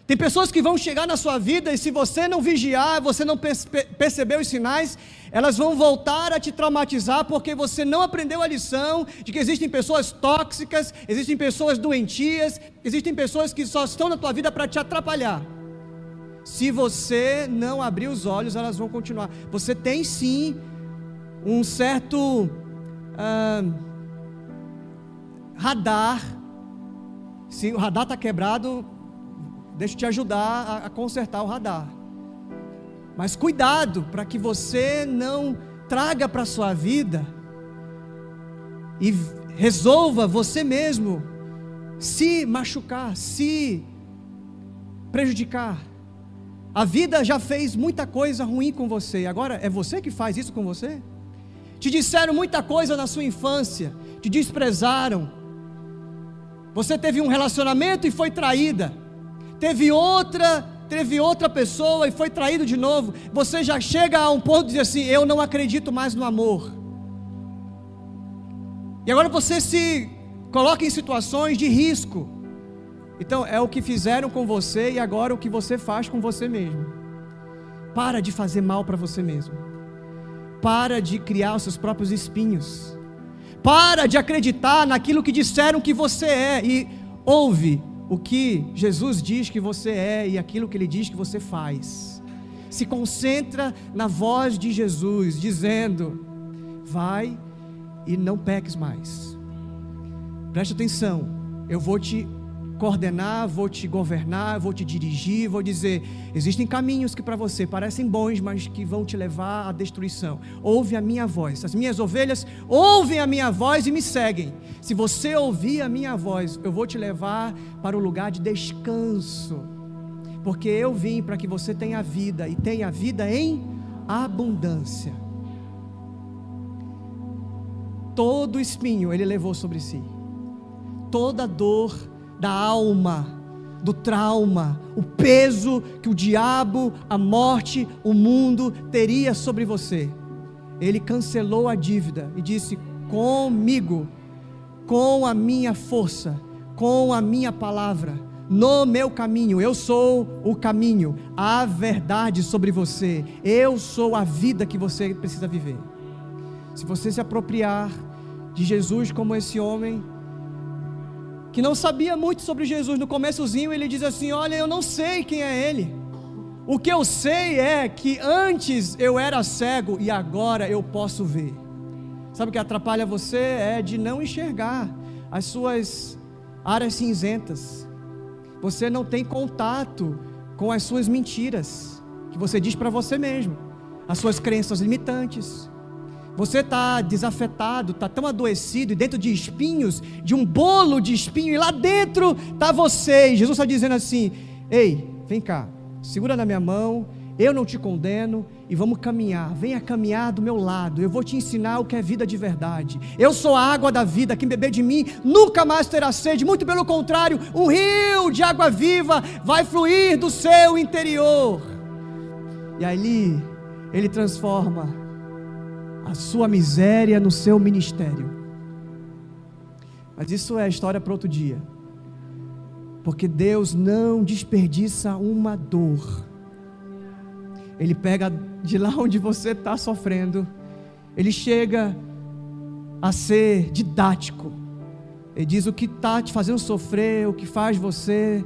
Tem pessoas que vão chegar na sua vida e se você não vigiar, você não perceber os sinais, elas vão voltar a te traumatizar porque você não aprendeu a lição de que existem pessoas tóxicas, existem pessoas doentias, existem pessoas que só estão na tua vida para te atrapalhar. Se você não abrir os olhos, elas vão continuar. Você tem sim um certo ah, radar. Se o radar está quebrado, deixa eu te ajudar a, a consertar o radar. Mas cuidado para que você não traga para a sua vida e resolva você mesmo se machucar, se prejudicar. A vida já fez muita coisa ruim com você, agora é você que faz isso com você? Te disseram muita coisa na sua infância, te desprezaram. Você teve um relacionamento e foi traída teve outra, teve outra pessoa e foi traído de novo, você já chega a um ponto de dizer assim: eu não acredito mais no amor. E agora você se coloca em situações de risco. Então é o que fizeram com você e agora o que você faz com você mesmo. Para de fazer mal para você mesmo. Para de criar os seus próprios espinhos. Para de acreditar naquilo que disseram que você é e ouve o que Jesus diz que você é e aquilo que ele diz que você faz. Se concentra na voz de Jesus, dizendo: Vai e não peques mais. Preste atenção, eu vou te coordenar, vou te governar, vou te dirigir, vou dizer: existem caminhos que para você parecem bons, mas que vão te levar à destruição. Ouve a minha voz. As minhas ovelhas ouvem a minha voz e me seguem. Se você ouvir a minha voz, eu vou te levar para o lugar de descanso. Porque eu vim para que você tenha vida e tenha vida em abundância. Todo espinho ele levou sobre si. Toda dor da alma, do trauma, o peso que o diabo, a morte, o mundo teria sobre você. Ele cancelou a dívida e disse: Comigo, com a minha força, com a minha palavra, no meu caminho, eu sou o caminho, a verdade sobre você, eu sou a vida que você precisa viver. Se você se apropriar de Jesus como esse homem, que não sabia muito sobre Jesus. No começozinho ele diz assim: "Olha, eu não sei quem é ele. O que eu sei é que antes eu era cego e agora eu posso ver." Sabe o que atrapalha você é de não enxergar as suas áreas cinzentas. Você não tem contato com as suas mentiras que você diz para você mesmo, as suas crenças limitantes, você está desafetado, está tão adoecido e dentro de espinhos, de um bolo de espinho, e lá dentro está você. E Jesus está dizendo assim: Ei, vem cá, segura na minha mão, eu não te condeno e vamos caminhar. Venha caminhar do meu lado. Eu vou te ensinar o que é vida de verdade. Eu sou a água da vida. Quem beber de mim nunca mais terá sede. Muito pelo contrário, um rio de água viva vai fluir do seu interior. E ali ele transforma a sua miséria no seu ministério. Mas isso é história para outro dia. Porque Deus não desperdiça uma dor. Ele pega de lá onde você está sofrendo, ele chega a ser didático. Ele diz o que está te fazendo sofrer, o que faz você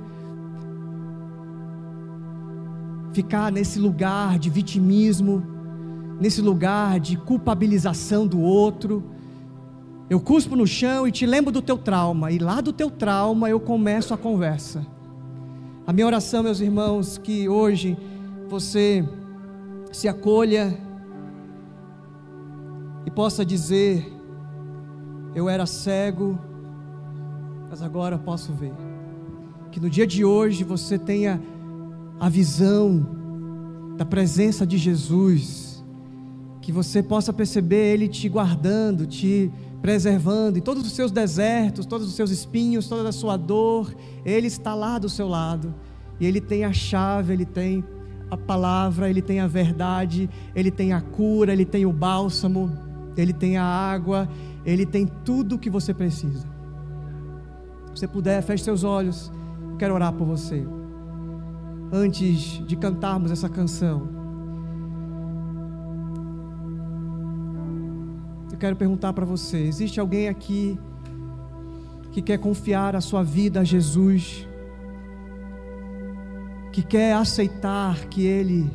ficar nesse lugar de vitimismo nesse lugar de culpabilização do outro. Eu cuspo no chão e te lembro do teu trauma, e lá do teu trauma eu começo a conversa. A minha oração, meus irmãos, que hoje você se acolha e possa dizer: Eu era cego, mas agora posso ver. Que no dia de hoje você tenha a visão da presença de Jesus que você possa perceber Ele te guardando, te preservando em todos os seus desertos, todos os seus espinhos, toda a sua dor, Ele está lá do seu lado, e Ele tem a chave, Ele tem a palavra, Ele tem a verdade, Ele tem a cura, Ele tem o bálsamo, Ele tem a água, Ele tem tudo o que você precisa. Se você puder, feche seus olhos, eu quero orar por você. antes de cantarmos essa canção. Quero perguntar para você: existe alguém aqui que quer confiar a sua vida a Jesus? Que quer aceitar que Ele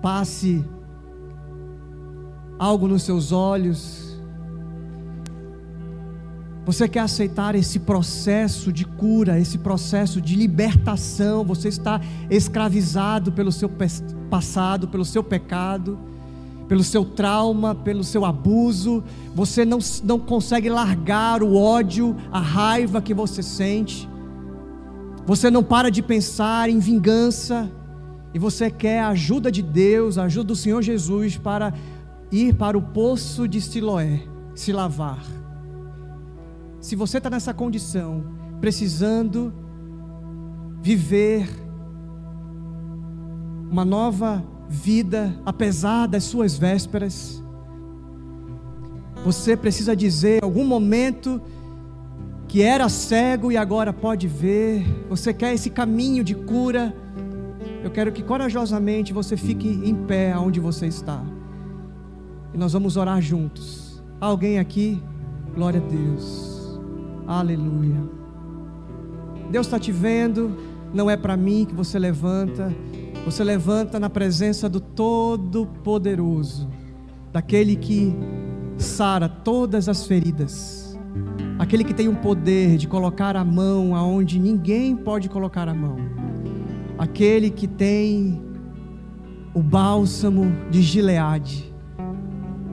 passe algo nos seus olhos? Você quer aceitar esse processo de cura, esse processo de libertação? Você está escravizado pelo seu passado, pelo seu pecado, pelo seu trauma, pelo seu abuso. Você não, não consegue largar o ódio, a raiva que você sente. Você não para de pensar em vingança. E você quer a ajuda de Deus, a ajuda do Senhor Jesus para ir para o poço de Siloé, se lavar se você está nessa condição, precisando viver uma nova vida, apesar das suas vésperas, você precisa dizer em algum momento que era cego e agora pode ver, você quer esse caminho de cura, eu quero que corajosamente você fique em pé onde você está. E nós vamos orar juntos. Alguém aqui? Glória a Deus. Aleluia. Deus está te vendo, não é para mim que você levanta, você levanta na presença do Todo-Poderoso, daquele que sara todas as feridas, aquele que tem o poder de colocar a mão aonde ninguém pode colocar a mão, aquele que tem o bálsamo de Gileade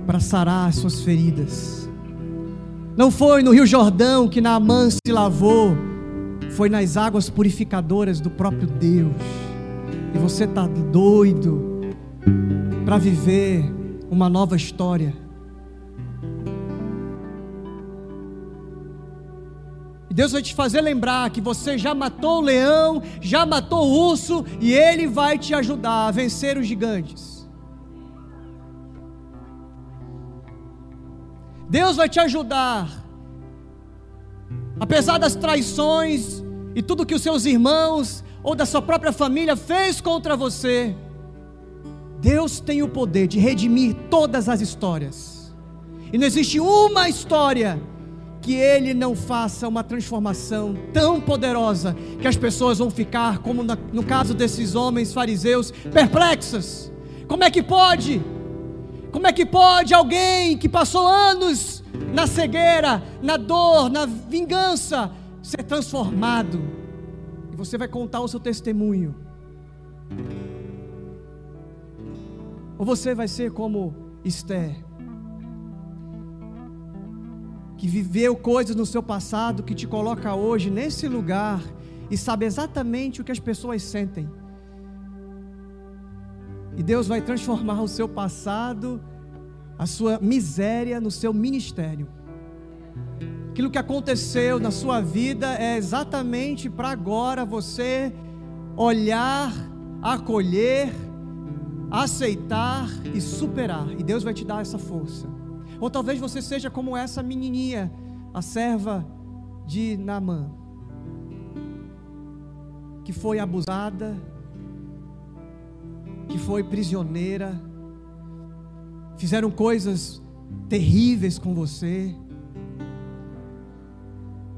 para sarar as suas feridas não foi no Rio Jordão que Naamã se lavou, foi nas águas purificadoras do próprio Deus. E você está doido para viver uma nova história. E Deus vai te fazer lembrar que você já matou o leão, já matou o urso, e Ele vai te ajudar a vencer os gigantes. Deus vai te ajudar. Apesar das traições e tudo que os seus irmãos ou da sua própria família fez contra você, Deus tem o poder de redimir todas as histórias. E não existe uma história que ele não faça uma transformação tão poderosa que as pessoas vão ficar, como no caso desses homens fariseus, perplexas. Como é que pode? Como é que pode alguém que passou anos na cegueira, na dor, na vingança, ser transformado? E você vai contar o seu testemunho. Ou você vai ser como Esther, que viveu coisas no seu passado que te coloca hoje nesse lugar e sabe exatamente o que as pessoas sentem. E Deus vai transformar o seu passado, a sua miséria no seu ministério. Aquilo que aconteceu na sua vida é exatamente para agora você olhar, acolher, aceitar e superar. E Deus vai te dar essa força. Ou talvez você seja como essa menininha, a serva de Naamã, que foi abusada, que foi prisioneira, fizeram coisas terríveis com você,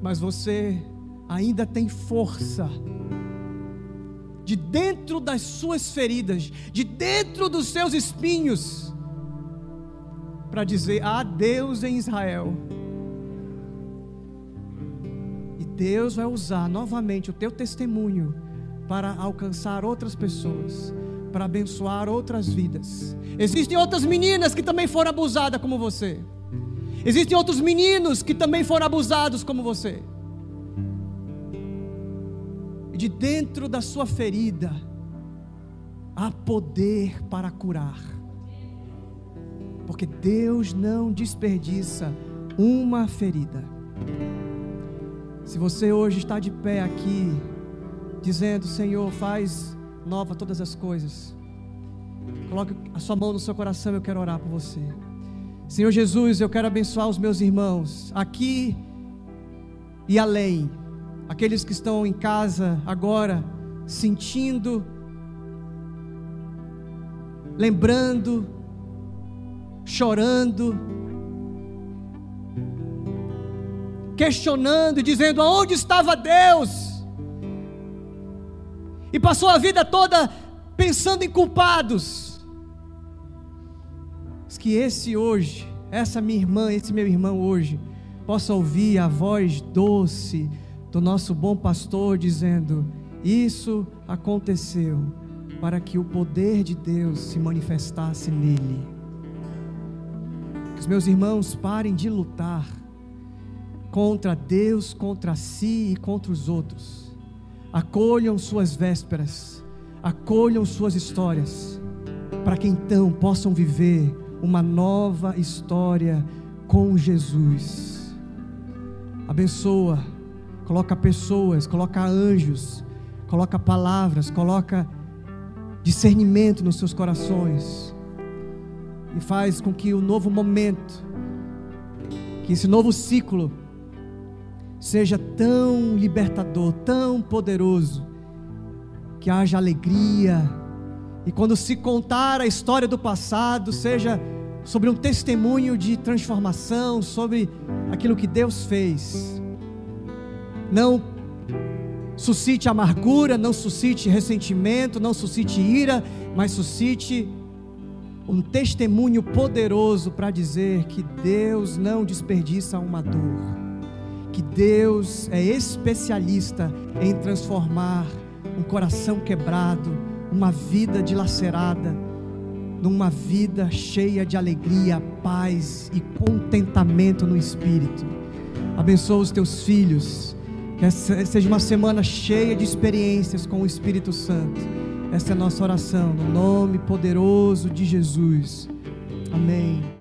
mas você ainda tem força de dentro das suas feridas, de dentro dos seus espinhos, para dizer: há Deus em Israel. E Deus vai usar novamente o teu testemunho para alcançar outras pessoas para abençoar outras vidas. Existem outras meninas que também foram abusadas como você. Existem outros meninos que também foram abusados como você. E de dentro da sua ferida há poder para curar. Porque Deus não desperdiça uma ferida. Se você hoje está de pé aqui, dizendo: Senhor, faz nova todas as coisas. Coloque a sua mão no seu coração, eu quero orar por você. Senhor Jesus, eu quero abençoar os meus irmãos aqui e além, aqueles que estão em casa agora, sentindo, lembrando, chorando, questionando dizendo: aonde estava Deus? E passou a vida toda pensando em culpados. Que esse hoje, essa minha irmã, esse meu irmão hoje, possa ouvir a voz doce do nosso bom pastor dizendo: Isso aconteceu para que o poder de Deus se manifestasse nele. Que os meus irmãos parem de lutar contra Deus, contra si e contra os outros. Acolham suas vésperas, acolham suas histórias, para que então possam viver uma nova história com Jesus. Abençoa, coloca pessoas, coloca anjos, coloca palavras, coloca discernimento nos seus corações e faz com que o novo momento, que esse novo ciclo, seja tão libertador, tão poderoso, que haja alegria, e quando se contar a história do passado, seja sobre um testemunho de transformação, sobre aquilo que Deus fez, não suscite amargura, não suscite ressentimento, não suscite ira, mas suscite um testemunho poderoso para dizer que Deus não desperdiça uma dor que Deus é especialista em transformar um coração quebrado, uma vida dilacerada, numa vida cheia de alegria, paz e contentamento no espírito. Abençoa os teus filhos, que seja uma semana cheia de experiências com o Espírito Santo. Essa é a nossa oração, no nome poderoso de Jesus. Amém.